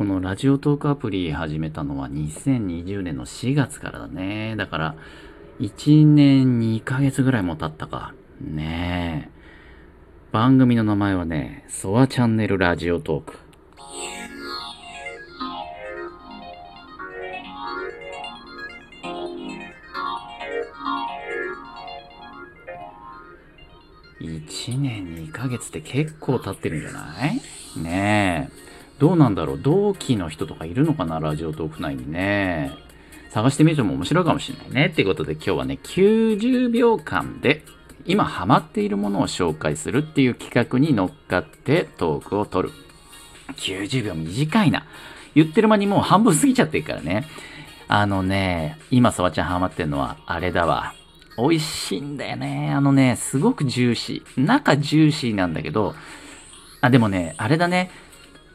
このラジオトークアプリ始めたのは2020年の4月からだね。だから、1年2ヶ月ぐらいも経ったか。ねえ。番組の名前はね、ソワチャンネルラジオトーク。1年2ヶ月って結構経ってるんじゃない？ねえ。どうなんだろう？同期の人とかいるのかな？ラジオトーク内にね。探してみるとも面白いかもしれないね。ってことで今日はね、90秒間で今ハマっているものを紹介するっていう企画に乗っかってトークを取る。90秒短いな。言ってる間にもう半分過ぎちゃってるからね。あのね、今さわちゃんハマってんのはあれだわ。美味しいんだよね。あのね、すごくジューシー。中ジューシーなんだけど、あ、でもね、あれだね。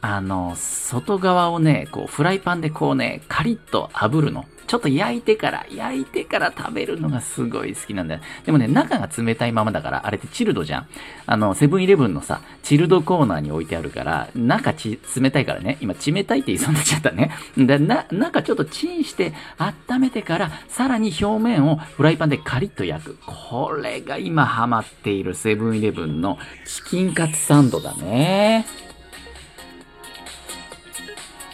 あの、外側をね、こう、フライパンでこうね、カリッと炙るの。ちょっと焼いてから、焼いてから食べるのがすごい好きなんだよ。でもね、中が冷たいままだから、あれってチルドじゃん。あの、セブンイレブンのさ、チルドコーナーに置いてあるから、中ち、冷たいからね。今、冷たいって言いそうになっちゃったね。で、な、中ちょっとチンして温めてから、さらに表面をフライパンでカリッと焼く。これが今ハマっているセブンイレブンのチキンカツサンドだね。